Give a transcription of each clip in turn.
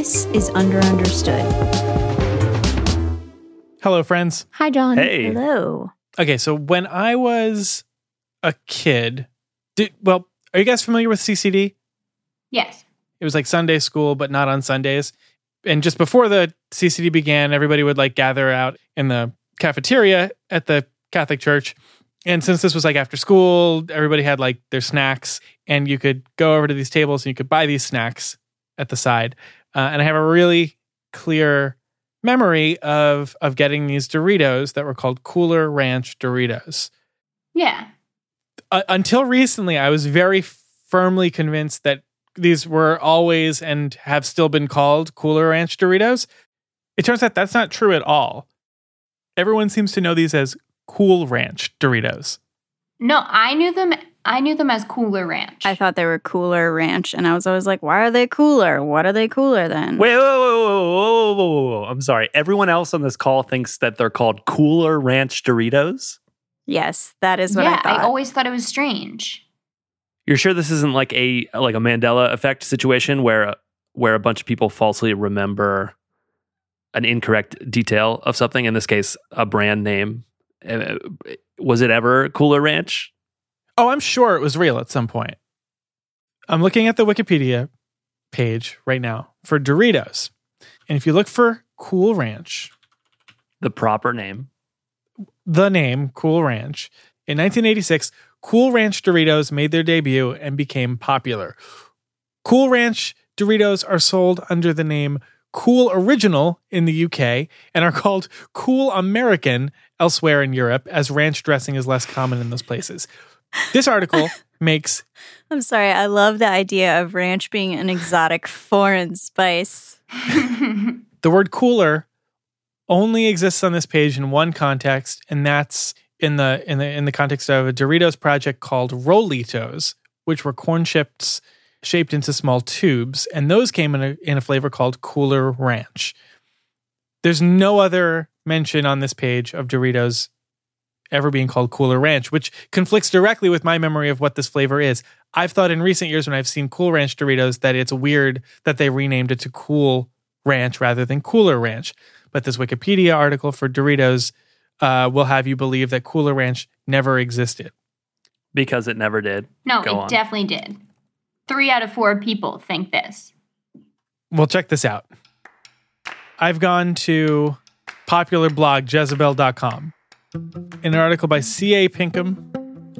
This is Under Understood. Hello, friends. Hi, John. Hey. Hello. Okay, so when I was a kid, did, well, are you guys familiar with CCD? Yes. It was like Sunday school, but not on Sundays. And just before the CCD began, everybody would like gather out in the cafeteria at the Catholic church. And since this was like after school, everybody had like their snacks, and you could go over to these tables and you could buy these snacks at the side. Uh, and I have a really clear memory of of getting these Doritos that were called Cooler Ranch Doritos. Yeah. Uh, until recently, I was very firmly convinced that these were always and have still been called Cooler Ranch Doritos. It turns out that's not true at all. Everyone seems to know these as Cool Ranch Doritos. No, I knew them. I knew them as Cooler Ranch. I thought they were Cooler Ranch, and I was always like, why are they cooler? What are they cooler than? Wait, whoa, whoa, whoa, whoa, whoa, whoa, whoa. I'm sorry. Everyone else on this call thinks that they're called Cooler Ranch Doritos. Yes, that is what yeah, I thought. always thought it was strange. You're sure this isn't like a like a Mandela effect situation where where a bunch of people falsely remember an incorrect detail of something? In this case, a brand name. Uh, Was it ever Cooler Ranch? Oh, I'm sure it was real at some point. I'm looking at the Wikipedia page right now for Doritos. And if you look for Cool Ranch, The proper name. the name Cool Ranch, in 1986, Cool Ranch Doritos made their debut and became popular. Cool Ranch Doritos are sold under the name Cool Original in the UK and are called Cool American elsewhere in Europe, as ranch dressing is less common in those places. This article makes I'm sorry. I love the idea of ranch being an exotic foreign spice. the word cooler only exists on this page in one context, and that's in the in the in the context of a Doritos project called Rollitos, which were corn chips shaped into small tubes, and those came in a in a flavor called Cooler Ranch. There's no other mention on this page of Doritos ever being called Cooler Ranch, which conflicts directly with my memory of what this flavor is. I've thought in recent years when I've seen Cool Ranch Doritos that it's weird that they renamed it to Cool Ranch rather than Cooler Ranch. But this Wikipedia article for Doritos uh, will have you believe that Cooler Ranch never existed. Because it never did. no, Go it on. definitely did. Three out of four people think this. Well, check this out. I've gone to popular blog Jezebel.com. In an article by C.A. Pinkham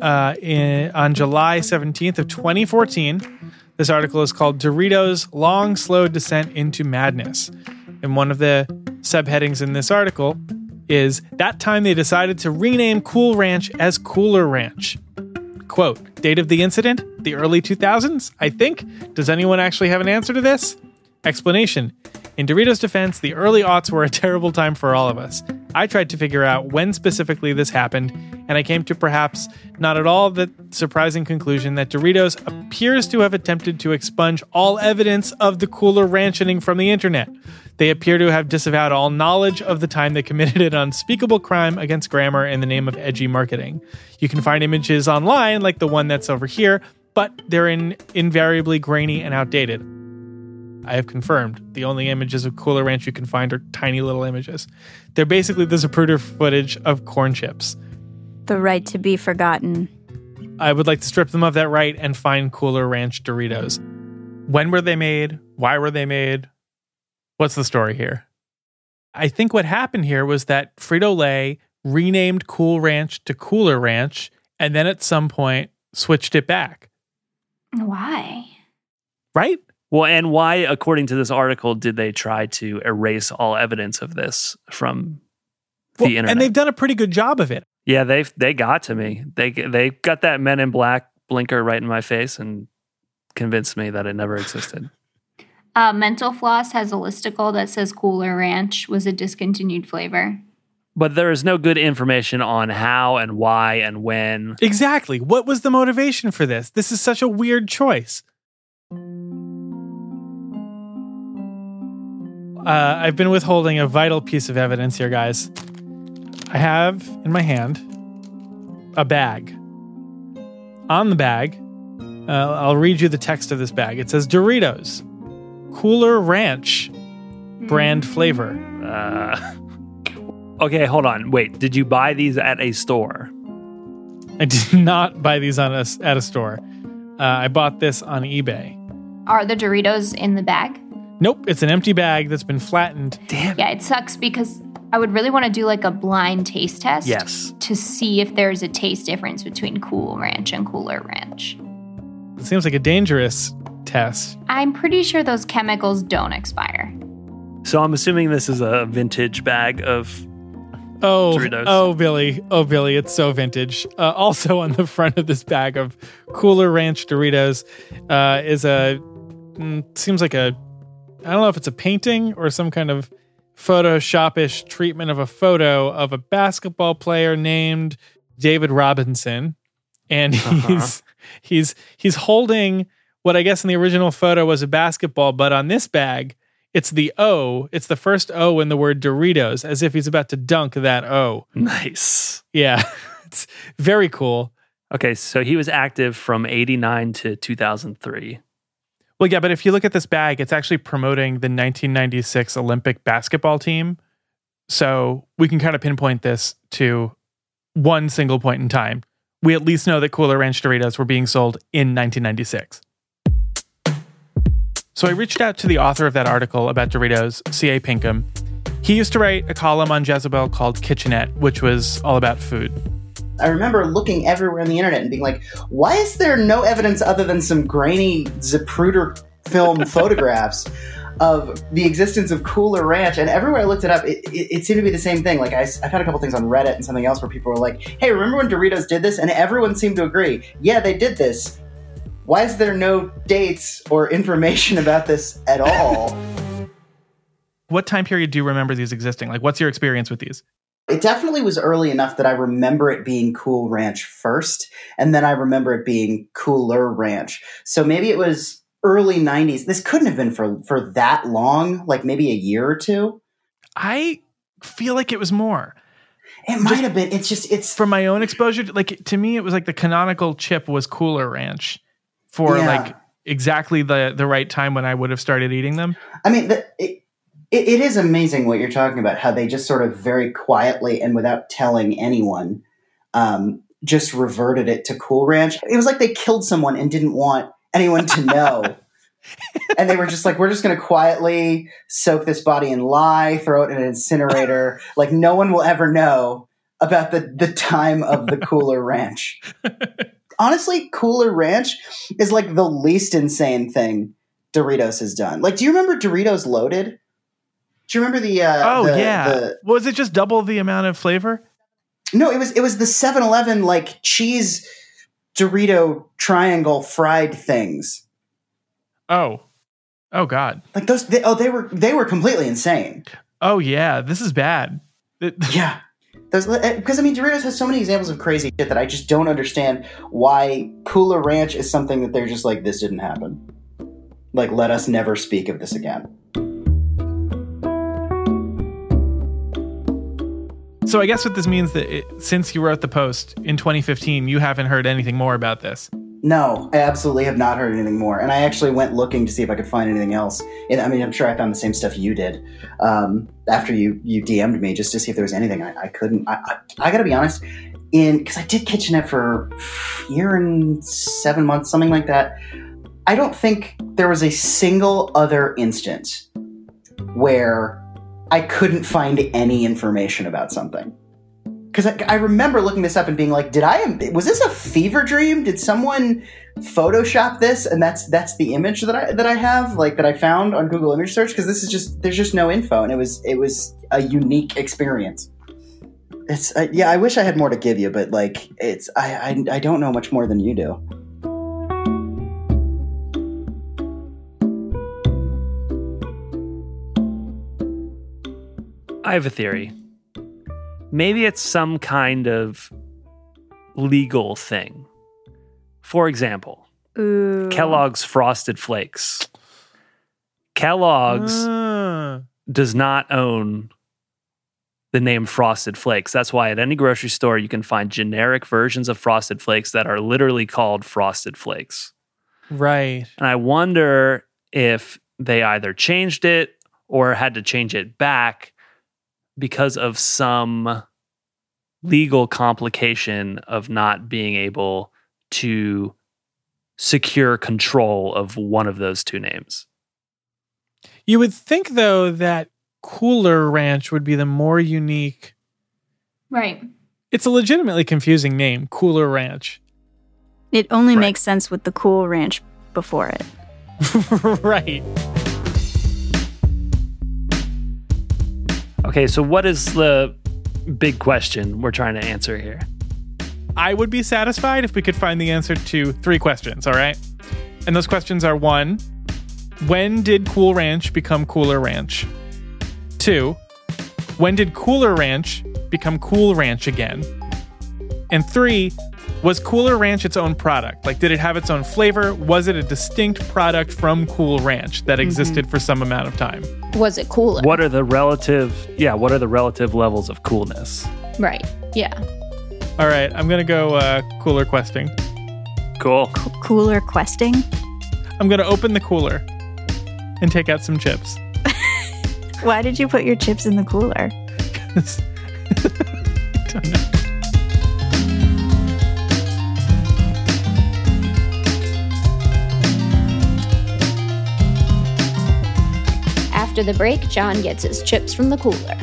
uh, in, on July 17th of 2014, this article is called Doritos Long Slow Descent into Madness. And one of the subheadings in this article is that time they decided to rename Cool Ranch as Cooler Ranch. Quote, date of the incident? The early 2000s, I think. Does anyone actually have an answer to this? Explanation. In Doritos' defense, the early aughts were a terrible time for all of us. I tried to figure out when specifically this happened, and I came to perhaps not at all the surprising conclusion that Doritos appears to have attempted to expunge all evidence of the cooler ranching from the internet. They appear to have disavowed all knowledge of the time they committed an unspeakable crime against grammar in the name of edgy marketing. You can find images online, like the one that's over here, but they're in invariably grainy and outdated. I have confirmed the only images of Cooler Ranch you can find are tiny little images. They're basically the Zapruder footage of corn chips. The right to be forgotten. I would like to strip them of that right and find Cooler Ranch Doritos. When were they made? Why were they made? What's the story here? I think what happened here was that Frito Lay renamed Cool Ranch to Cooler Ranch and then at some point switched it back, Why? right? Well, and why, according to this article, did they try to erase all evidence of this from the Well, internet? and they've done a pretty good job of it. yeah, they they got to me. They they got that Men in Black blinker right in my face and convinced me that it never existed. Uh, Mental Floss has a listicle that says Cooler Ranch was a discontinued flavor. But there is no good information on how and why and when. Exactly. What was the motivation for this? This is such a weird choice. Uh, I've been withholding a vital piece of evidence here, guys. I have in my hand a bag. On the bag, uh, I'll read you the text of this bag. It says Doritos, Cooler Ranch brand flavor. Uh, okay, hold on. Wait, did you buy these at a store? I did not buy these on a, at a store. Uh, I bought this on eBay. Are the Doritos in the bag? Nope, it's an empty bag that's been flattened. Damn. Yeah, it sucks because I would really want to do like a blind taste test. Yes. To see if there's a taste difference between Cool Ranch and Cooler Ranch. It seems like a dangerous test. I'm pretty sure those chemicals don't expire. So I'm assuming this is a vintage bag of. Oh, Doritos. oh, Billy, oh, Billy, it's so vintage. Uh, also on the front of this bag of Cooler Ranch Doritos uh, is a mm, seems like a I don't know if it's a painting or some kind of Photoshopish treatment of a photo of a basketball player named David Robinson, and uh-huh. he's he's he's holding what I guess in the original photo was a basketball, but on this bag it's the O. It's the first O in the word Doritos, as if he's about to dunk that O. Nice. Yeah, it's very cool. Okay, so he was active from 89 to 2003. Well, yeah, but if you look at this bag, it's actually promoting the 1996 Olympic basketball team. So we can kind of pinpoint this to one single point in time. We at least know that Cooler Ranch Doritos were being sold in 1996. So I reached out to the author of that article about Doritos, C.A. Pinkham. He used to write a column on Jezebel called Kitchenette, which was all about food. I remember looking everywhere on the internet and being like, why is there no evidence other than some grainy Zapruder film photographs of the existence of Cooler Ranch? And everywhere I looked it up, it, it, it seemed to be the same thing. Like, I, I found a couple things on Reddit and something else where people were like, hey, remember when Doritos did this? And everyone seemed to agree, yeah, they did this. Why is there no dates or information about this at all? What time period do you remember these existing? Like, what's your experience with these? It definitely was early enough that I remember it being Cool Ranch first, and then I remember it being Cooler Ranch. So maybe it was early 90s. This couldn't have been for for that long, like maybe a year or two. I feel like it was more. It might have been. It's just it's from my own exposure to- like to me it was like the canonical chip was cooler ranch for Yeah. like exactly the the right time when i would have started eating them I mean, the, it, it, it is amazing what you're talking about. How they just sort of very quietly and without telling anyone, um, just reverted it to Cool Ranch. It was like they killed someone and didn't want anyone to know. and they were just like, we're just going to quietly soak this body in lye, throw it in an incinerator. like no one will ever know about the the time of the Cooler Ranch. Honestly, Cooler Ranch is like the least insane thing Doritos has done. Like, do you remember Doritos Loaded? Do you remember the? Uh, oh the- yeah the- was it just double the amount of flavor no, it was it was the 7-Eleven like cheese Dorito triangle fried things. oh oh god Like those. They, oh, they were they were completely insane. oh yeah this is bad It- Yeah. Those because I mean Doritos has so many examples of crazy shit that I just don't understand why Cooler Ranch is something that they're just like this didn't happen. Like let us never speak of this again. So i guess what this means that it, since you wrote the post in 2015 you haven't heard anything more about this No, I absolutely have not heard anything more. And I actually went looking to see if I could find anything else. And I mean, I'm sure I found the same stuff you did um, after you you DM'd me just to see if there was anything. I, I couldn't. I, I, I got to be honest, in because I did Kitchenette for a year and seven months, something like that. I don't think there was a single other instance where I couldn't find any information about something. Because I, I remember looking this up and being like, "Did I? Was this a fever dream? Did someone Photoshop this?" And that's that's the image that I that I have, like that I found on Google Image Search. Because this is just there's just no info, and it was it was a unique experience. It's uh, yeah. I wish I had more to give you, but like it's I, I I don't know much more than you do. I have a theory. Maybe it's some kind of legal thing. For example, Ooh. Kellogg's Frosted Flakes. Kellogg's Ah. does not own the name Frosted Flakes. That's why at any grocery store you can find generic versions of Frosted Flakes that are literally called Frosted Flakes. right And I wonder if they either changed it or had to change it back because of some legal complication of not being able to secure control of one of those two names. You would think though that Cooler Ranch would be the more unique. Right. It's a legitimately confusing name, Cooler Ranch. It only Right. makes sense with the Cool Ranch before it. right. Okay, so what is the big question we're trying to answer here? I would be satisfied if we could find the answer to three questions, all right? And those questions are one, when did Cool Ranch become Cooler Ranch? Two, when did Cooler Ranch become Cool Ranch again? And three, was Cooler Ranch its own product? Like, did it have its own flavor? Was it a distinct product from Cool Ranch that existed for some amount of time? Was it cooler? What are the relative yeah, what are the relative levels of coolness? Right. Yeah. All right, I'm gonna go uh, cooler questing. Cool. Co- cooler questing? I'm gonna open the cooler and take out some chips. Why did you put your chips in the cooler? After the break, John gets his chips from the cooler.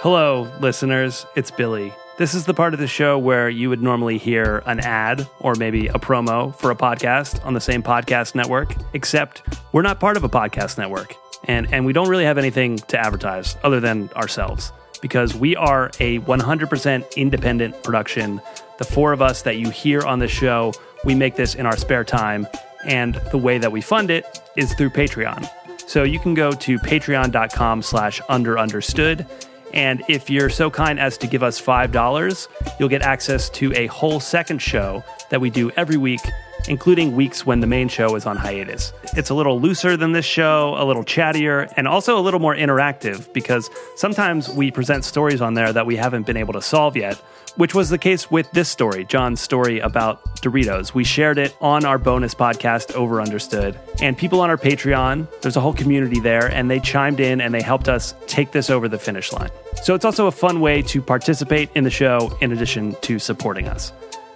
Hello, listeners. It's Billy. This is the part of the show where you would normally hear an ad or maybe a promo for a podcast on the same podcast network, except we're not part of a podcast network. And, and we don't really have anything to advertise other than ourselves because we are a 100% independent production. The four of us that you hear on the show, we make this in our spare time. And the way that we fund it is through Patreon. So you can go to patreon.com slash under understood. And if you're so kind as to give us $5, you'll get access to a whole second show that we do every week, including weeks when the main show is on hiatus. It's a little looser than this show, a little chattier, and also a little more interactive because sometimes we present stories on there that we haven't been able to solve yet, which was the case with this story, John's story about Doritos. We shared it on our bonus podcast, Over Understood, and people on our Patreon, there's a whole community there, and they chimed in and they helped us take this over the finish line. So it's also a fun way to participate in the show in addition to supporting us.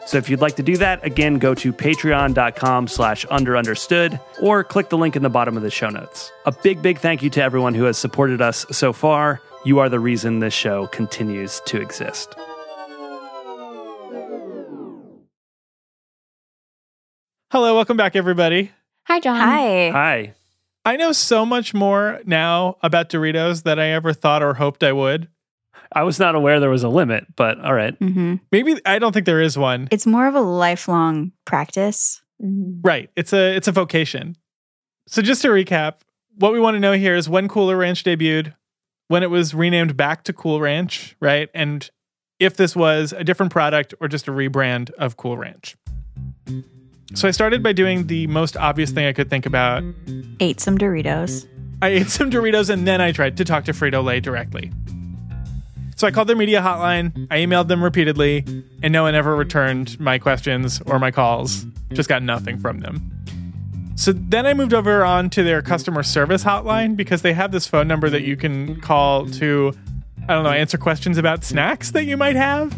So if you'd like to do that, again, go to patreon.com slash underunderstood or click the link in the bottom of the show notes. A big, big thank you to everyone who has supported us so far. You are the reason this show continues to exist. Hello, welcome back, everybody. Hi, John. Hi. Hi. I know so much more now about Doritos than I ever thought or hoped I would. I was not aware there was a limit, but all right. hmm Maybe I don't think there is one. It's more of a lifelong practice. Mhm. Right. It's a it's a vocation. So just to recap, what we want to know here is when Cooler Ranch debuted, when it was renamed back to Cool Ranch, right? And if this was a different product or just a rebrand of Cool Ranch. So I started by doing the most obvious thing I could think about. Ate some Doritos. I ate some Doritos and then I tried to talk to Frito Lay directly. So I called their media hotline, I emailed them repeatedly, and no one ever returned my questions or my calls. Just got nothing from them. So then I moved over on to their customer service hotline because they have this phone number that you can call to, I don't know, answer questions about snacks that you might have.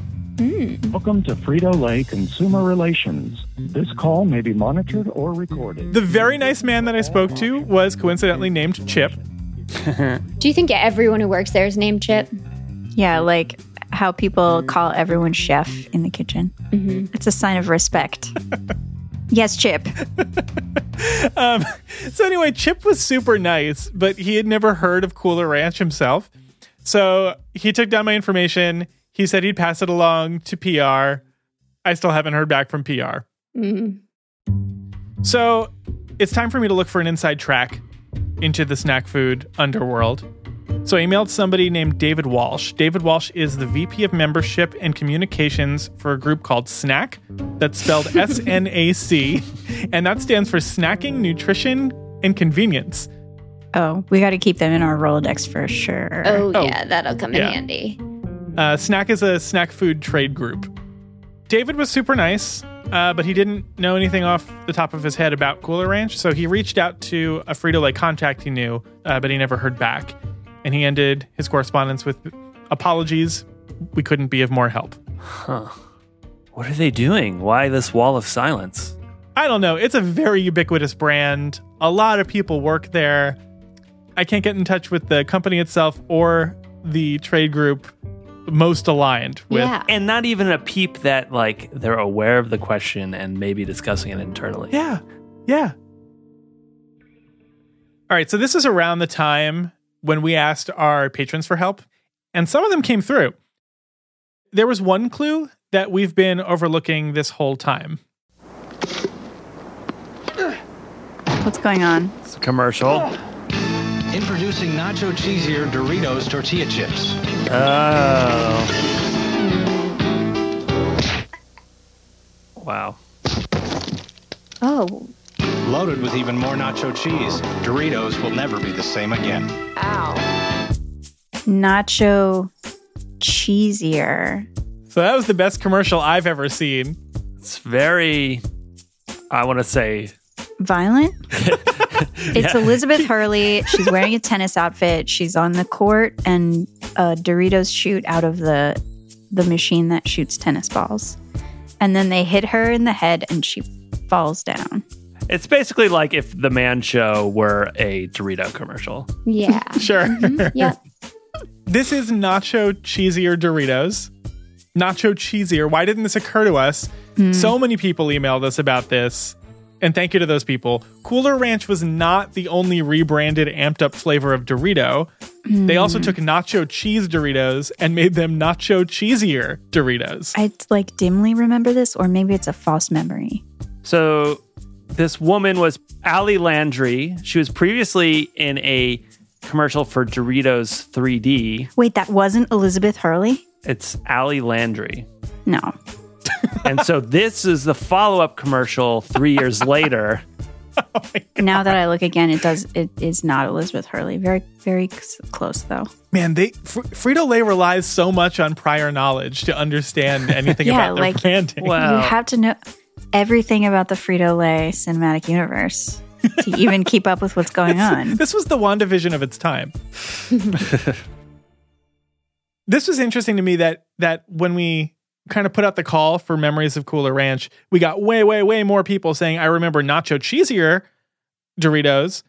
Welcome to Frito Lay Consumer Relations. This call may be monitored or recorded. The very nice man that I spoke to was coincidentally named Chip. Do you think everyone who works there is named Chip? Yeah, like how people call everyone chef in the kitchen. hmm It's a sign of respect. yes, Chip. Um, so anyway, Chip was super nice, but he had never heard of Cooler Ranch himself. So he took down my information. He said he'd pass it along to PR. I still haven't heard back from PR. hmm So it's time for me to look for an inside track into the snack food underworld. So I emailed somebody named David Walsh. David Walsh is the VP of Membership and Communications for a group called SNAC. That's spelled S N A C. And that stands for Snacking, Nutrition, and Convenience. Oh, we got to keep them in our Rolodex for sure. Oh, Oh, yeah, that'll come yeah. in handy. Uh, Snack is a snack food trade group. David was super nice, uh, but he didn't know anything off the top of his head about Cooler Ranch, so he reached out to a Frito Lay contact he knew, uh, but he never heard back. And he ended his correspondence with apologies. We couldn't be of more help. Huh. What are they doing? Why this wall of silence? I don't know. It's a very ubiquitous brand. A lot of people work there. I can't get in touch with the company itself or the trade group most aligned with. Yeah. And not even a peep that like they're aware of the question and maybe discussing it internally. Yeah. Yeah. All right. So this is around the time when we asked our patrons for help, and some of them came through. There was one clue that we've been overlooking this whole time. What's going on? It's a commercial. Introducing Nacho Cheesier Doritos tortilla chips. Oh. Wow. Oh, Loaded with even more nacho cheese. Doritos will never be the same again. ow. Nacho cheesier. So that was the best commercial I've ever seen. It's very I want to say Violent? It's Elizabeth Hurley. She's wearing a tennis outfit. She's on the court, and uh, Doritos shoot out of the the machine that shoots tennis balls, and then they hit her in the head, and she falls down. It's basically like if the man show were a Dorito commercial. Yeah. Sure. Mm-hmm. Yep. this is nacho cheesier Doritos. Nacho cheesier. Why didn't this occur to us? Hmm. So many people emailed us about this. And thank you to those people. Cooler Ranch was not the only rebranded, amped up flavor of Dorito. They also hmm. took nacho cheese Doritos and made them nacho cheesier Doritos. I like dimly remember this, or maybe it's a false memory. So this woman was Allie Landry. She was previously in a commercial for Doritos 3D. Wait, that wasn't Elizabeth Hurley? It's Allie Landry. No. And so this is the follow-up commercial 3 years later. Now that I look again, it does. It is not Elizabeth Hurley. Very, very close though. Man, they Fr- Frito Lay relies so much on prior knowledge to understand anything Yeah, about their like- branding. Wow. You have to know everything about the Frito Lay cinematic universe to even keep up with what's going on. This was the WandaVision of its time. this was interesting to me that that when we kind of put out the call for memories of Cooler Ranch, we got way, way, way more people saying, I remember nacho cheesier Doritos,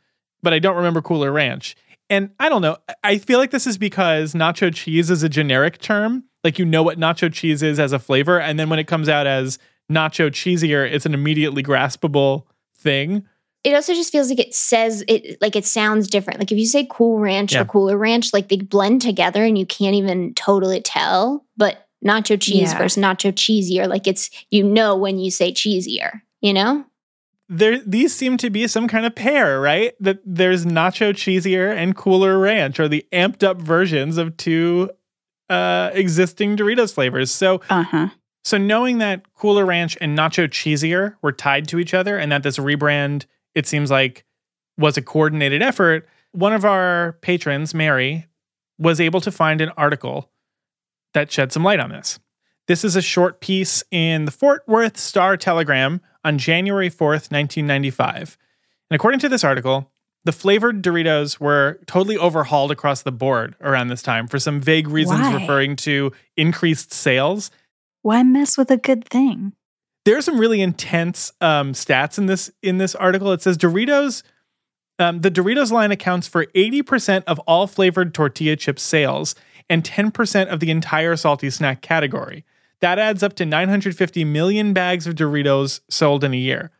but I don't remember Cooler Ranch. And I don't know. I- I feel like this is because nacho cheese is a generic term. Like you know what nacho cheese is as a flavor. And then when it comes out as nacho cheesier, it's an immediately graspable thing. It also just feels like it says it like it sounds different. Like if you say cool ranch Yeah. or cooler ranch, like they blend together and you can't even totally tell. But nacho cheese Yeah. versus nacho cheesier, like it's you know when you say cheesier, you know? there these seem to be some kind of pair, right? That there's nacho cheesier and cooler ranch, or the amped up versions of two uh, existing Doritos flavors. So, Uh huh. So knowing that cooler ranch and nacho cheesier were tied to each other, and that this rebrand, it seems like, was a coordinated effort. One of our patrons, Mary, was able to find an article that shed some light on this. This is a short piece in the Fort Worth Star Telegram on January 4th, 1995. And according to this article, the flavored Doritos were totally overhauled across the board around this time for some vague reasons Why? referring to increased sales. Why mess with a good thing? There are some really intense um, stats in this in this article. It says Doritos, um, the Doritos line accounts for 80% of all flavored tortilla chip sales and 10% of the entire salty snack category. That adds up to 950 million bags of Doritos sold in a year.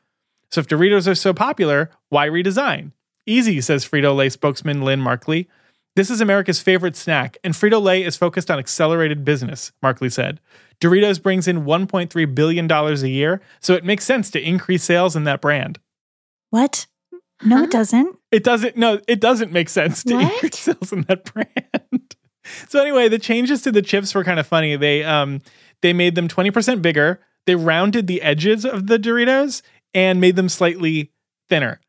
So if Doritos are so popular, why redesign? Easy, says Frito Lay spokesman Lynn Markley. This is America's favorite snack, and Frito Lay is focused on accelerated business, Markley said. Doritos brings in $1.3 billion a year, so it makes sense to increase sales in that brand. What? No, Huh? it doesn't. It doesn't, no, it doesn't make sense to What? increase sales in that brand. so anyway, the changes to the chips were kind of funny. They, um, they made them 20% bigger, they rounded the edges of the Doritos, and made them slightly thinner.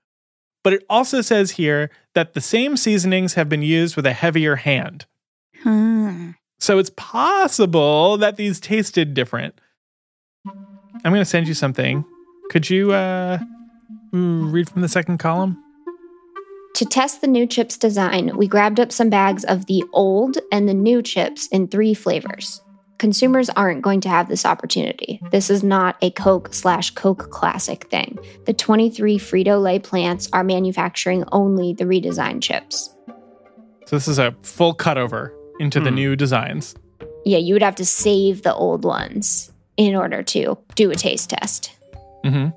But it also says here that the same seasonings have been used with a heavier hand. Hmm. So it's possible that these tasted different. I'm going to send you something. Could you uh, read from the second column? To test the new chips design, we grabbed up some bags of the old and the new chips in three flavors. Consumers aren't going to have this opportunity. This is not a Coke slash Coke Classic thing. The 23 Frito Lay plants are manufacturing only the redesigned chips. So this is a full cutover into the Hmm. new designs. Yeah, you would have to save the old ones in order to do a taste test. hmm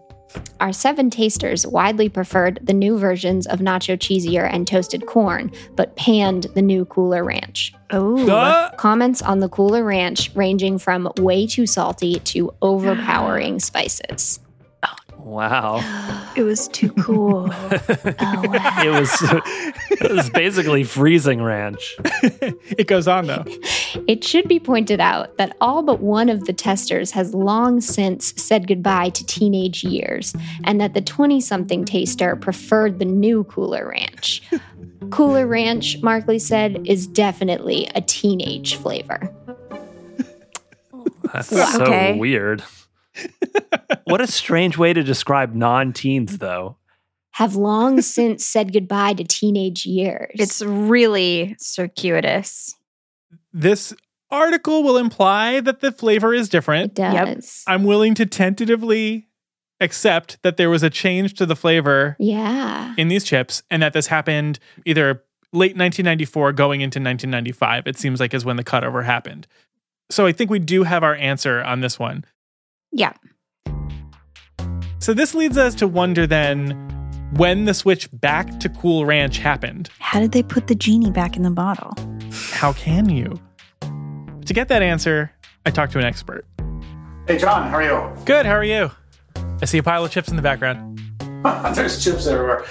Our seven tasters widely preferred the new versions of Nacho Cheesier and Toasted Corn, but panned the new Cooler Ranch. Oh. Uh, Comments on the Cooler Ranch ranging from way too salty to overpowering spices. Wow. It was too cool. Oh, wow. It was it was basically freezing ranch. it goes on though. It should be pointed out that all but one of the testers has long since said goodbye to teenage years, and that the 20 something taster preferred the new Cooler Ranch. Cooler Ranch, Markley said, is definitely a teenage flavor. That's Wow. so Okay. weird. What a strange way to describe non-teens though. Have long since said goodbye to teenage years. it's really circuitous. This article will imply that the flavor is different. it does. I'm willing to tentatively accept that there was a change to the flavor Yeah. in these chips and that this happened either late 1994 going into 1995 it seems like is when the cutover happened so i think we do have our answer on this one Yeah. so this leads us to wonder then when the switch back to cool ranch happened How did they put the genie back in the bottle? how can you to get that answer i talked to an expert Hey, John, how are you? good how are you i see a pile of chips in the background There's chips everywhere.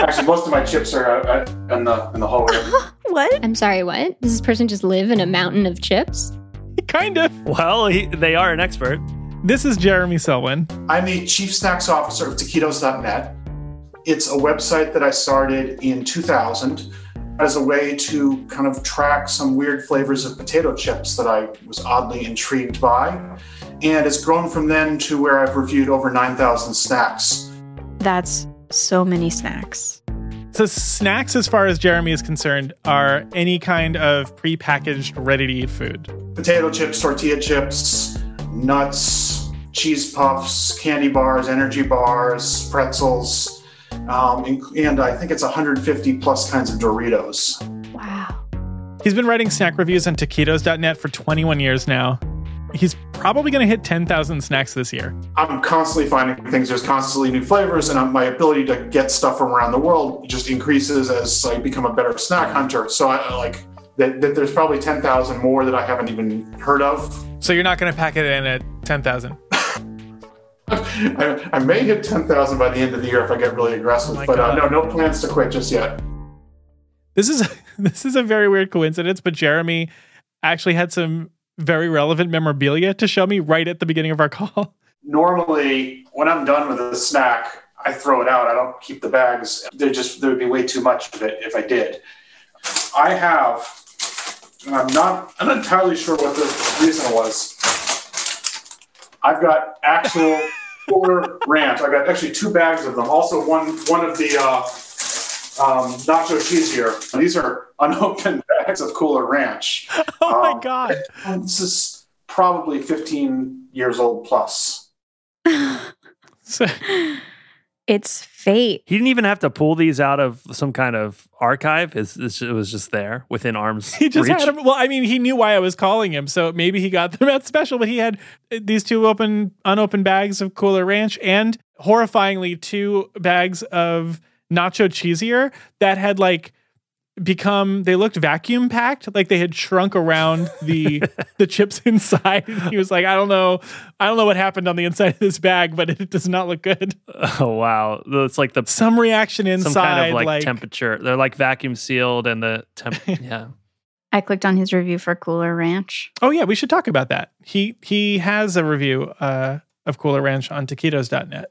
Actually, most of my chips are out, out in the in the hallway. What? I'm sorry, what? Does this person just live in a mountain of chips? kind of Well, he, they are an expert. This is jeremy selwyn I'm the chief snacks officer of taquitos.net. It's a website that I started in 2000 as a way to kind of track some weird flavors of potato chips that I was oddly intrigued by. And it's grown from then to where I've reviewed over 9,000 snacks. That's so many snacks. So snacks, as far as Jeremy is concerned, are any kind of prepackaged, ready-to-eat food. potato chips, tortilla chips, nuts, cheese puffs, candy bars, energy bars, pretzels, um, and, and I think it's 150 plus kinds of Doritos. Wow. He's been writing snack reviews on taquitos.net for 21 years now. He's probably going to hit 10,000 snacks this year. I'm constantly finding things. There's constantly new flavors, and um, my ability to get stuff from around the world just increases as I become a better snack hunter. So I I like that, that there's probably 10,000 more that I haven't even heard of. So you're not going to pack it in at 10,000. I, I may hit 10,000 by the end of the year if I get really aggressive, Oh but uh, no, no plans to quit just yet. This is this is a very weird coincidence, but Jeremy actually had some very relevant memorabilia to show me right at the beginning of our call. normally when I'm done with a snack, I throw it out. I don't keep the bags. There just there would be way too much of it if I did. I have, and I'm not I'm not entirely sure what the reason was. I've got actual Cooler Ranch. I've got actually two bags of them. Also one one of the uh, um, nacho cheesier. These are unopened bags of Cooler Ranch. Oh my Um, god. This is probably 15 years old plus. So, It's fate. He didn't even have to pull these out of some kind of archive. It's, it's, it was just there within arm's he just reach. had them. Well, I mean, he knew why I was calling him, so maybe he got them at special. But he had uh, these two open, unopened bags of Cooler Ranch, and horrifyingly, two bags of Nacho Cheesier that had like become. They looked vacuum packed, like they had shrunk around the the chips inside. he was like, I don't know, I don't know what happened on the inside of this bag, but it does not look good. Oh wow, it's like the Some reaction inside, some kind of like, like temperature. They're like vacuum sealed, and the temp. yeah, I clicked on his review for Cooler Ranch. Oh yeah, we should talk about that. He he has a review uh, of Cooler Ranch on taquitos.net.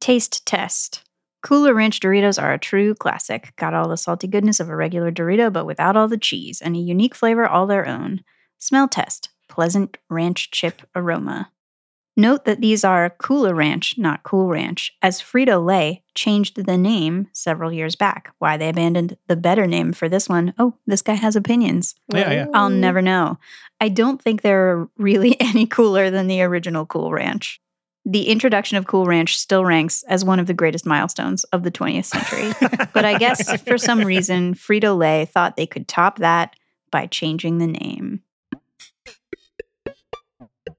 Taste test. Cooler Ranch Doritos are a true classic. Got all the salty goodness of a regular Dorito, but without all the cheese, and a unique flavor all their own. Smell test pleasant ranch chip aroma. Note that these are Cooler Ranch, not Cool Ranch, as Frito Lay changed the name several years back. Why they abandoned the better name for this one, oh, this guy has opinions. Yeah, yeah. I'll never know. I don't think they're really any cooler than the original Cool Ranch. The introduction of Cool Ranch still ranks as one of the greatest milestones of the 20th century. but I guess for some reason, Frito Lay thought they could top that by changing the name.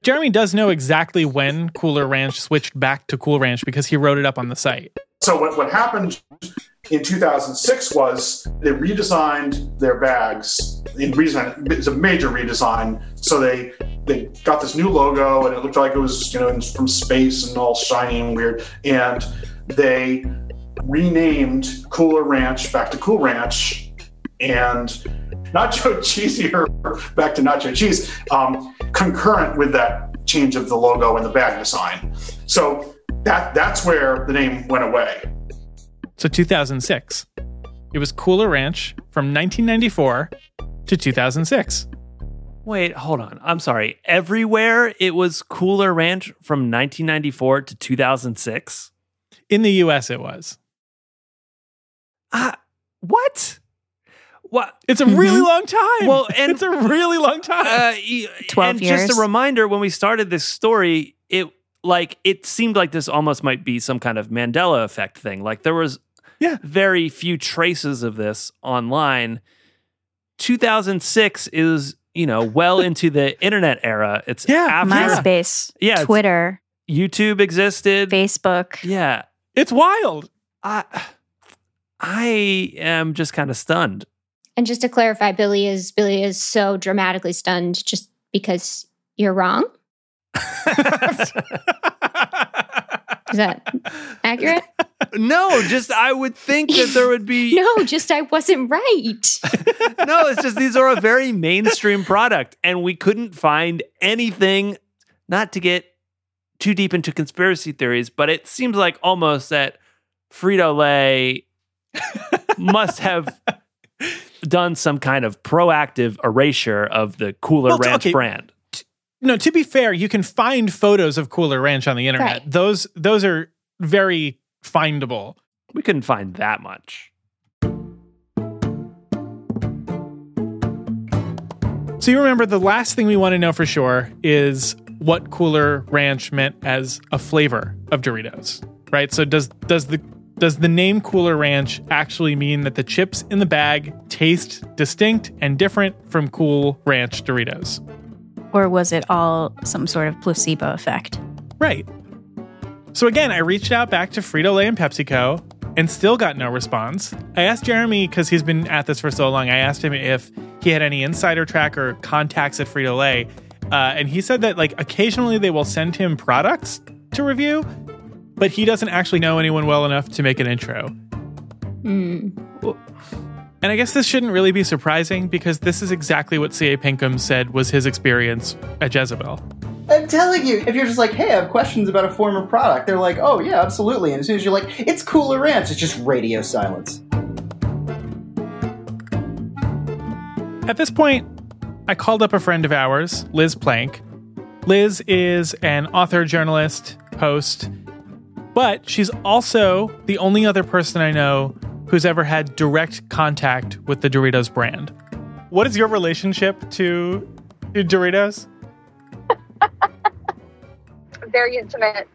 Jeremy does know exactly when Cooler Ranch switched back to Cool Ranch because he wrote it up on the site. So what, what happened in 2006 was they redesigned their bags. In redesign, it's a major redesign. So they they got this new logo, and it looked like it was you know from space and all shiny and weird. And they renamed Cooler Ranch back to Cool Ranch, and Nacho Cheesier back to Nacho Cheese, um, concurrent with that change of the logo and the bag design. So that that's where the name went away. So 2006. It was Cooler Ranch from 1994 to 2006. Wait, hold on. I'm sorry. Everywhere it was Cooler Ranch from 1994 to 2006. In the US, it was. Uh, what? What? It's a really long time. Well, and it's a really long time. Uh, 12 and just a reminder when we started this story, it like it seemed like this almost might be some kind of Mandela effect thing. Like there was Yeah. very few traces of this online. 2006 is, you know, well into the internet era. It's Yeah, after MySpace, Yeah, Twitter, YouTube existed. Facebook. Yeah. it's wild. I I am just kind of stunned. And just to clarify, Billy is Billy is so dramatically stunned just because you're wrong. Is that accurate? no, just I would think that there would be No, just I wasn't right. no, it's just these are a very mainstream product, and we couldn't find anything. Not to get too deep into conspiracy theories, but it seems like almost that Frito Lay must have done some kind of proactive erasure of the Cooler Well, Ranch okay. brand. No, to be fair, you can find photos of Cooler Ranch on the internet. Right. Those those are very findable. We couldn't find that much. So you remember the last thing we want to know for sure is what Cooler Ranch meant as a flavor of Doritos, right? So does does the does the name Cooler Ranch actually mean that the chips in the bag taste distinct and different from Cool Ranch Doritos? Or was it all some sort of placebo effect? Right. So again, I reached out back to Frito Lay and PepsiCo and still got no response. I asked Jeremy because he's been at this for so long. I asked him if he had any insider track or contacts at Frito Lay, uh, and he said that like occasionally they will send him products to review, but he doesn't actually know anyone well enough to make an intro. Hmm. And I guess this shouldn't really be surprising because this is exactly what C.A. Pinkham said was his experience at Jezebel. I'm telling you, if you're just like, hey, I have questions about a former product, they're like, oh, yeah, absolutely. And as soon as you're like, it's Cooler Ranch, it's just radio silence. At this point, I called up a friend of ours, Liz Plank. Liz is an author, journalist, host, but she's also the only other person I know who's ever had direct contact with the Doritos brand. What is your relationship to, to Doritos? very intimate,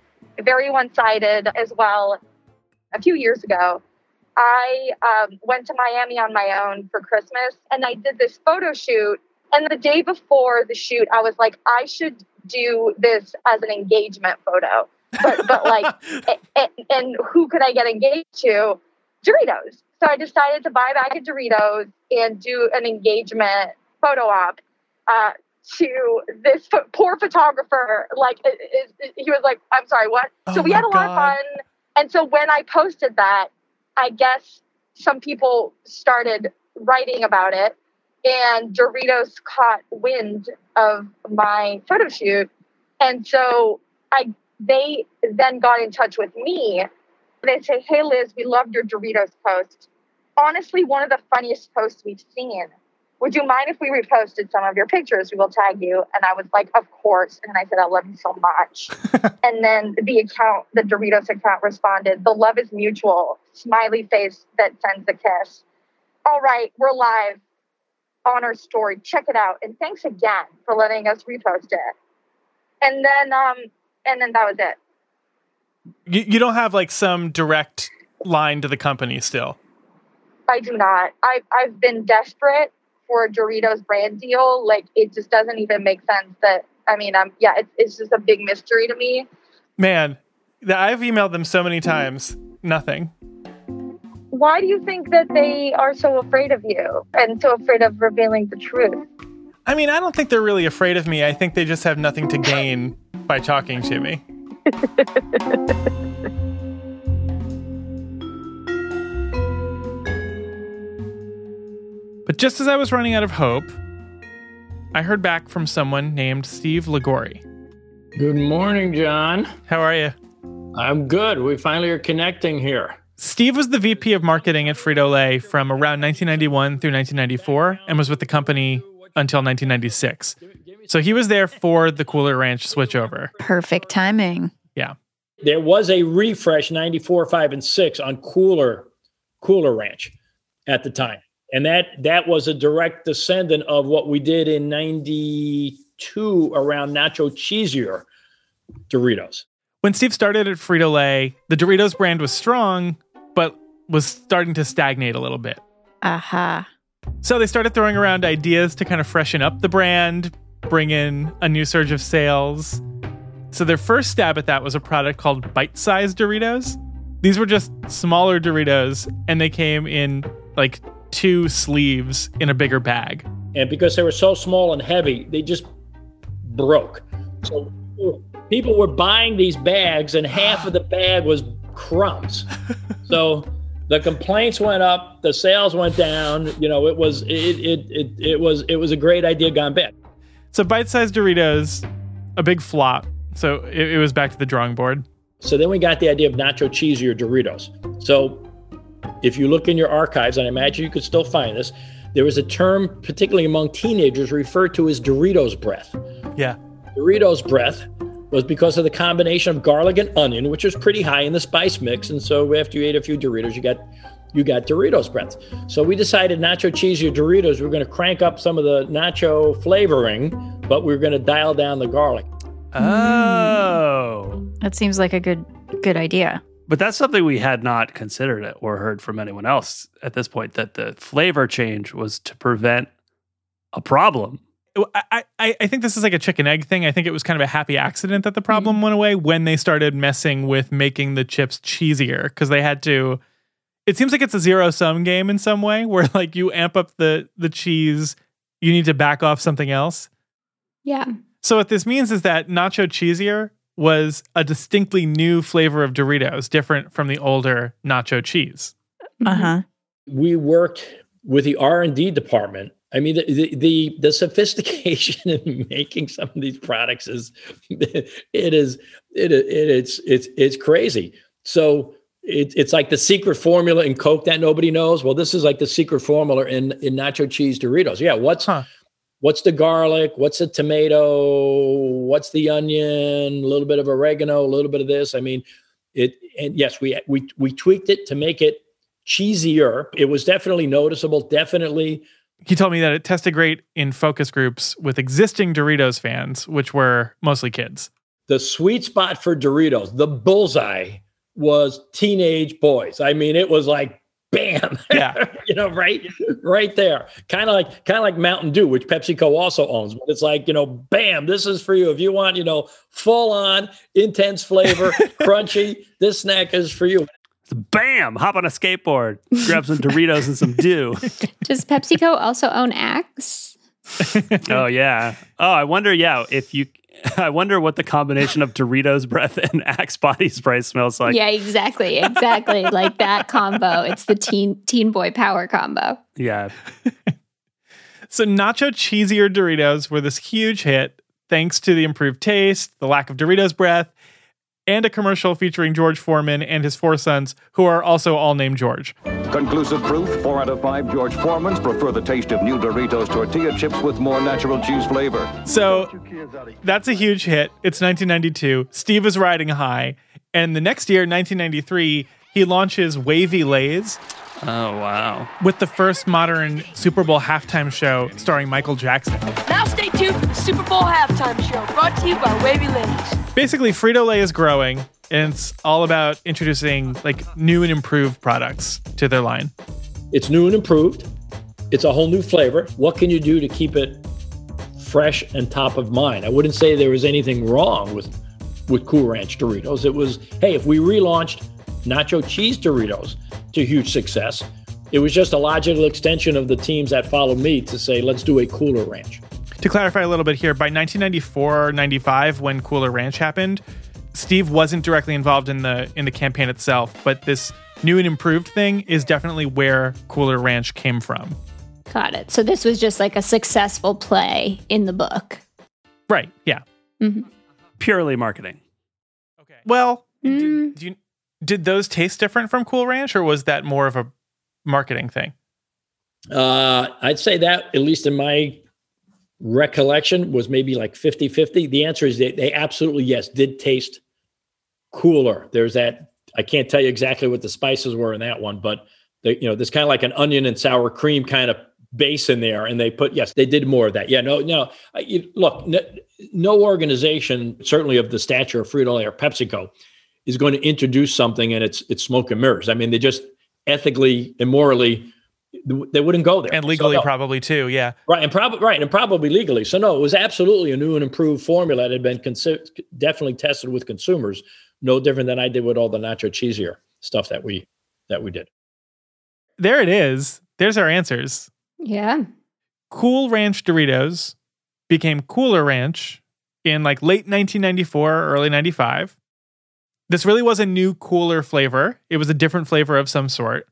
very one sided as well. A few years ago, I um, went to Miami on my own for Christmas and I did this photo shoot. And the day before the shoot, I was like, I should do this as an engagement photo. But, but like, and, and who could I get engaged to? Doritos. So I decided to buy a bag of Doritos and do an engagement photo op. Uh, to this ph- poor photographer. Like, it, it, it- he was like, I'm sorry, what? Oh so we had a lot of fun. And so when I posted that, I guess some people started writing about it, and Doritos caught wind of my photo shoot. And so I they then got in touch with me They say, Hey, Liz, we loved your Doritos post. Honestly, one of the funniest posts we've seen. Would you mind if we reposted some of your pictures? We will tag you. And I was like, Of course. And I said, I love you so much. and then the account, the Doritos account responded, The love is mutual. Smiley face that sends a kiss. All right, we're live on our story. Check it out. And thanks again for letting us repost it. And then um and then that was it. You, you don't have like some direct line to the company still. I do not. I I've been desperate for a Doritos brand deal. Like it just doesn't even make sense that I mean, um yeah, it's it's just a big mystery to me. Man, I've emailed them so many times. Nothing. Why do you think that they are so afraid of you and so afraid of revealing the truth? I mean, I don't think they're really afraid of me. I think they just have nothing to gain by talking to me. But just as I was running out of hope, I heard back from someone named Steve Ligori. Good morning, John. How are you? I'm good. We finally are connecting here. Steve was the VP of marketing at Frito Lay from around 1991 through 1994 and was with the company until 1996. So he was there for the Cooler Ranch switchover. Perfect timing. Yeah. There was a refresh 94, 5, and 6 on Cooler Cooler Ranch at the time. And that that was a direct descendant of what we did in 92 around Nacho Cheesier Doritos. When Steve started at Frito Lay, the Doritos brand was strong, but was starting to stagnate a little bit. Aha. So they started throwing around ideas to kind of freshen up the brand, bring in a new surge of sales. So their first stab at that was a product called bite sized Doritos. These were just smaller Doritos, and they came in like two sleeves in a bigger bag. And because they were so small and heavy, they just broke. So people were buying these bags, and half of the bag was crumbs. so the complaints went up, the sales went down. You know, it was it it it, it was it was a great idea gone bad. So bite-sized Doritos, a big flop. So it, it was back to the drawing board. So then we got the idea of nacho cheesier Doritos. So if you look in your archives, and I imagine you could still find this, there was a term, particularly among teenagers, referred to as Doritos breath. Yeah. Doritos breath was because of the combination of garlic and onion, which was pretty high in the spice mix. And so after you ate a few Doritos, you got you got Doritos breath. So we decided nacho cheesier Doritos, we're going to crank up some of the nacho flavoring, but we're going to dial down the garlic. Oh. That seems like a good good idea. But that's something we had not considered or heard from anyone else at this point that the flavor change was to prevent a problem. I, I, I think this is like a chicken egg thing. I think it was kind of a happy accident that the problem mm-hmm. went away when they started messing with making the chips cheesier because they had to. It seems like it's a zero sum game in some way where like you amp up the the cheese, you need to back off something else. Yeah. So what this means is that nacho cheesier was a distinctly new flavor of Doritos, different from the older nacho cheese. Uh huh. We worked with the R and D department. I mean, the, the, the the sophistication in making some of these products is it is it, it it's it's it's crazy. So it, it's like the secret formula in Coke that nobody knows. Well, this is like the secret formula in in nacho cheese Doritos. Yeah, what's Huh. what's the garlic? What's the tomato? What's the onion? A little bit of oregano, a little bit of this. I mean, it and yes, we we we tweaked it to make it cheesier. It was definitely noticeable. Definitely He told me that it tested great in focus groups with existing Doritos fans, which were mostly kids. the sweet spot for Doritos, the bullseye was teenage boys. I mean, it was like bam. Yeah. you know, right, right there. Kind of like kind of like Mountain Dew, which PepsiCo also owns. But it's like, you know, bam, this is for you. If you want, you know, full on, intense flavor, crunchy, this snack is for you. Bam! Hop on a skateboard, grab some Doritos and some dew. Does PepsiCo also own Axe? Oh yeah. Oh, I wonder. Yeah, if you, I wonder what the combination of Doritos breath and Axe body spray smells like. yeah, exactly, exactly. like that combo. It's the teen teen boy power combo. Yeah. So nacho cheesier Doritos were this huge hit thanks to the improved taste, the lack of Doritos breath, and a commercial featuring George Foreman and his four sons, who are also all named George. Conclusive proof four out of five George Foremans prefer the taste of new Doritos tortilla chips with more natural cheese flavor. So that's a huge hit. It's 1992. Steve is riding high. And the next year, 1993, he launches Wavy Lays. Oh, wow. With the first modern Super Bowl halftime show starring Michael Jackson. Now stay tuned for the Super Bowl halftime show brought to you by Wavy Lays. Basically, Frito Lay is growing, and it's all about introducing like new and improved products to their line. It's new and improved. It's a whole new flavor. What can you do to keep it fresh and top of mind? I wouldn't say there was anything wrong with with Cool Ranch Doritos. It was, hey, if we relaunched nacho cheese Doritos to huge success, it was just a logical extension of the teams that followed me to say, let's do a Cooler Ranch. To clarify a little bit here, by 1994 95, when Cooler Ranch happened, Steve wasn't directly involved in the in the campaign itself, but this new and improved thing is definitely where Cooler Ranch came from. Got it. So this was just like a successful play in the book. Right. Yeah. Mm-hmm. Purely marketing. Okay. Well, did, do you, did those taste different from Cool Ranch, or was that more of a marketing thing? Uh, I'd say that, at least in my recollection, was maybe like 50 50. The answer is they, they absolutely, yes, did taste cooler. There's that, I can't tell you exactly what the spices were in that one, but they, you know, there's kind of like an onion and sour cream kind of base in there. And they put, yes, they did more of that. Yeah, no, no. I, look, no, no organization, certainly of the stature of Frito Lay or PepsiCo, is going to introduce something and it's it's smoke and mirrors. I mean, they just ethically and morally they wouldn't go there. And legally so, no. probably too yeah. Right and probably right and probably legally. So no it was absolutely a new and improved formula that had been consi- definitely tested with consumers no different than i did with all the nacho cheesier stuff that we that we did. There it is. There's our answers. Yeah. Cool ranch doritos became cooler ranch in like late 1994 early 95 this really was a new cooler flavor it was a different flavor of some sort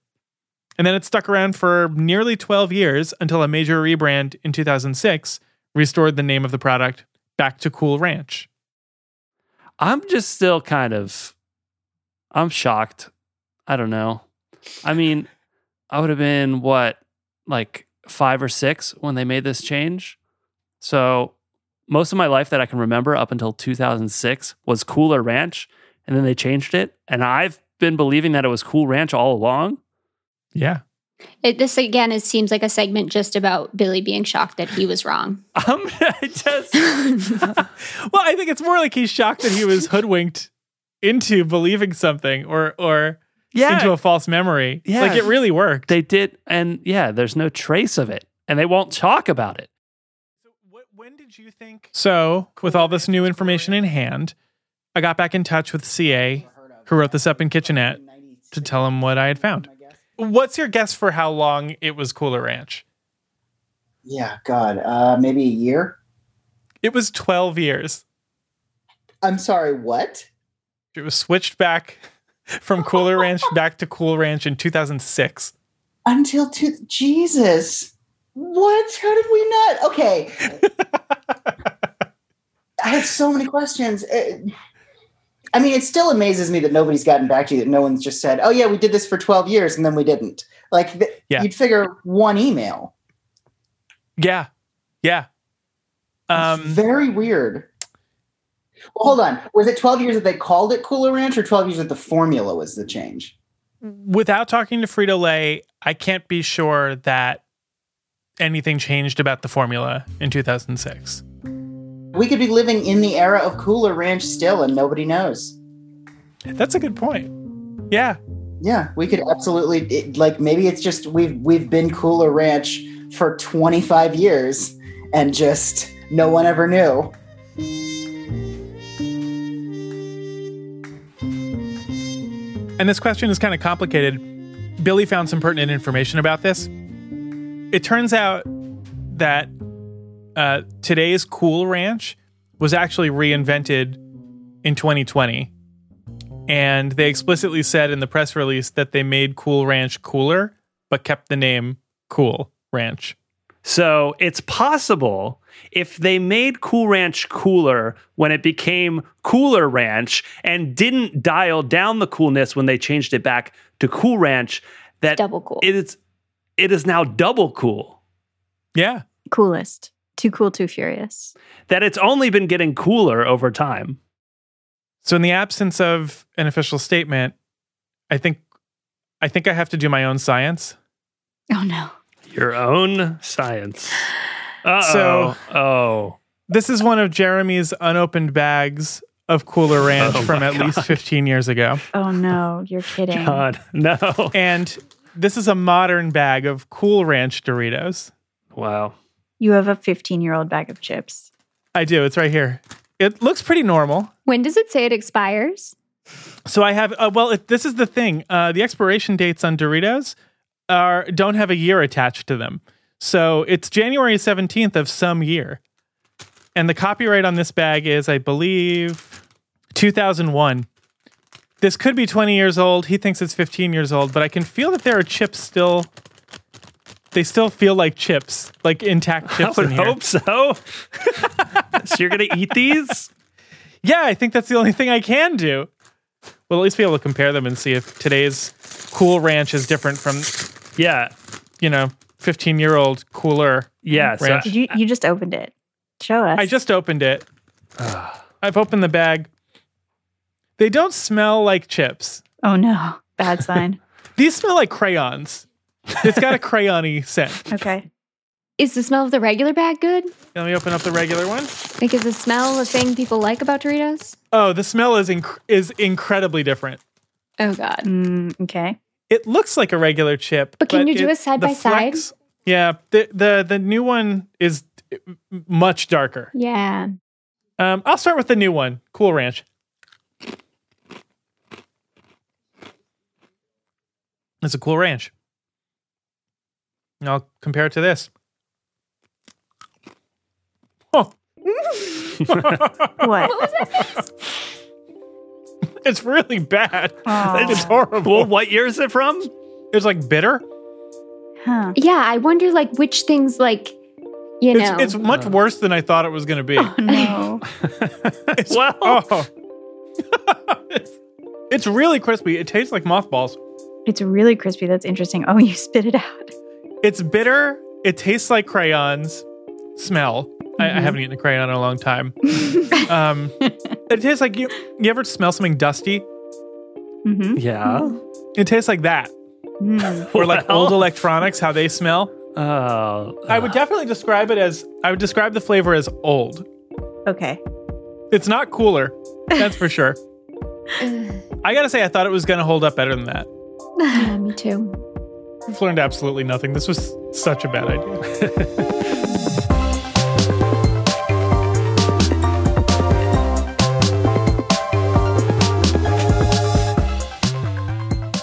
and then it stuck around for nearly 12 years until a major rebrand in 2006 restored the name of the product back to Cool Ranch. I'm just still kind of I'm shocked. I don't know. I mean, I would have been what like 5 or 6 when they made this change. So, most of my life that I can remember up until 2006 was Cooler Ranch and then they changed it and I've been believing that it was Cool Ranch all along. Yeah. It, this again, it seems like a segment just about Billy being shocked that he was wrong. Um, just well, I think it's more like he's shocked that he was hoodwinked into believing something or or yeah. into a false memory. Yeah, like it really worked. They did, and yeah, there's no trace of it, and they won't talk about it. So, wh- when did you think? So, with all this new information in hand, I got back in touch with CA, who wrote this up in Kitchenette, to tell him what I had found. What's your guess for how long it was Cooler Ranch? Yeah, God, uh, maybe a year. It was 12 years. I'm sorry, what? It was switched back from Cooler Ranch back to Cool Ranch in 2006. Until two, Jesus, what? How did we not? Okay, I have so many questions. It, I mean, it still amazes me that nobody's gotten back to you. That no one's just said, "Oh yeah, we did this for 12 years and then we didn't." Like, th- yeah. you'd figure one email. Yeah, yeah. Um, very weird. Well, hold on. Was it 12 years that they called it Cooler Ranch, or 12 years that the formula was the change? Without talking to Frito Lay, I can't be sure that anything changed about the formula in 2006. We could be living in the era of Cooler Ranch still, and nobody knows. That's a good point. Yeah, yeah, we could absolutely it, like maybe it's just we've we've been Cooler Ranch for 25 years, and just no one ever knew. And this question is kind of complicated. Billy found some pertinent information about this. It turns out that uh, today's Cool Ranch was actually reinvented in 2020. And they explicitly said in the press release that they made Cool Ranch cooler, but kept the name Cool Ranch. So it's possible if they made Cool Ranch cooler when it became Cooler Ranch and didn't dial down the coolness when they changed it back to Cool Ranch, that double cool. It is it is now double cool. Yeah. Coolest. Too cool, too furious. That it's only been getting cooler over time. So in the absence of an official statement, I think I think I have to do my own science. Oh no. Your own science. Uh-oh. So- oh. This is one of Jeremy's unopened bags of Cooler Ranch Oh from my at least 15 years ago. Oh no, you're kidding. God, no. And this is a modern bag of Cool Ranch Doritos. Wow. You have a 15 year old bag of chips. I do. It's right here. It looks pretty normal. When does it say it expires? So I have. Uh, well, it, this is the thing. Uh, the expiration dates on Doritos are don't have a year attached to them. So it's January seventeenth of some year, and the copyright on this bag is, I believe, two thousand one. This could be twenty years old. He thinks it's fifteen years old, but I can feel that there are chips still. They still feel like chips, like intact chips. I would in here. hope so. so you're gonna eat these? Yeah, I think that's the only thing I can do. We'll at least be able to compare them and see if today's Cool Ranch is different from, Yeah. you know, 15 year old Cooler Yeah. So Ranch. Did you you just opened it? Show us. I just opened it. I've opened the bag. They don't smell like chips. Oh no. Bad sign. These smell like crayons. It's got a crayony scent. Okay. Is the smell of the regular bag good? Let me open up the regular one. Like, is the smell a thing people like about Doritos? Oh, the smell is inc- is incredibly different. Oh God. Mm, okay. It looks like a regular chip. But can you do it- a side the by side? Yeah, the the the new one is much darker. Yeah. Um, I'll start with the new one, Cool Ranch. It's a Cool Ranch. And I'll compare it to this. Oh, What? it's really bad. Oh. It's horrible. well, what year is it from? It's like bitter. Huh. Yeah. I wonder, like, which things, like, you know. It's, it's much uh. worse than I thought it was going to be. Oh no. It's, Well- oh. it's, it's really crispy. It tastes like mothballs. It's really crispy. That's interesting. Oh, you spit it out. It's bitter. It tastes like crayons. Smell. I, I Mhm. haven't eaten a crayon in a long time. um, it tastes like you. You ever smell something dusty? Mm-hmm. Yeah. It tastes like that, Mm. or like Well. old electronics, how they smell. Oh. I would definitely describe it as. I would describe the flavor as old. Okay. It's not cooler. That's for sure. I gotta say, I thought it was gonna hold up better than that. yeah, me too. I've learned absolutely nothing. This was such a bad idea.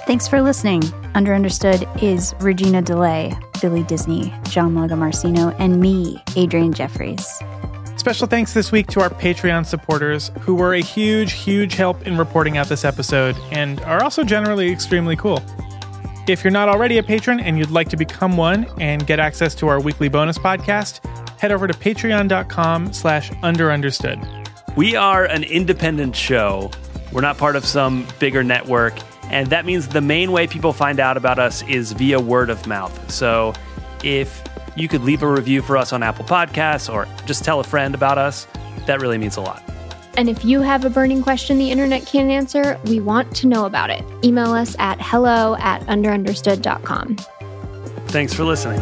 Thanks for listening. Under Understood is Regina DeLay, Billy Disney, John Lagomarsino, and me, Adrianne Jeffries. Special thanks this week to our Patreon supporters who were a huge, huge help in reporting out this episode and are also generally extremely cool. If you're not already a patron and you'd like to become one and get access to our weekly bonus podcast, head over to patreon.com slash underunderstood. We are an independent show. We're not part of some bigger network. And that means the main way people find out about us is via word of mouth. So if you could leave a review for us on Apple Podcasts or just tell a friend about us, that really means a lot. And if you have a burning question the internet can't answer, we want to know about it. Email us at hello at underunderstood.com. Thanks for listening.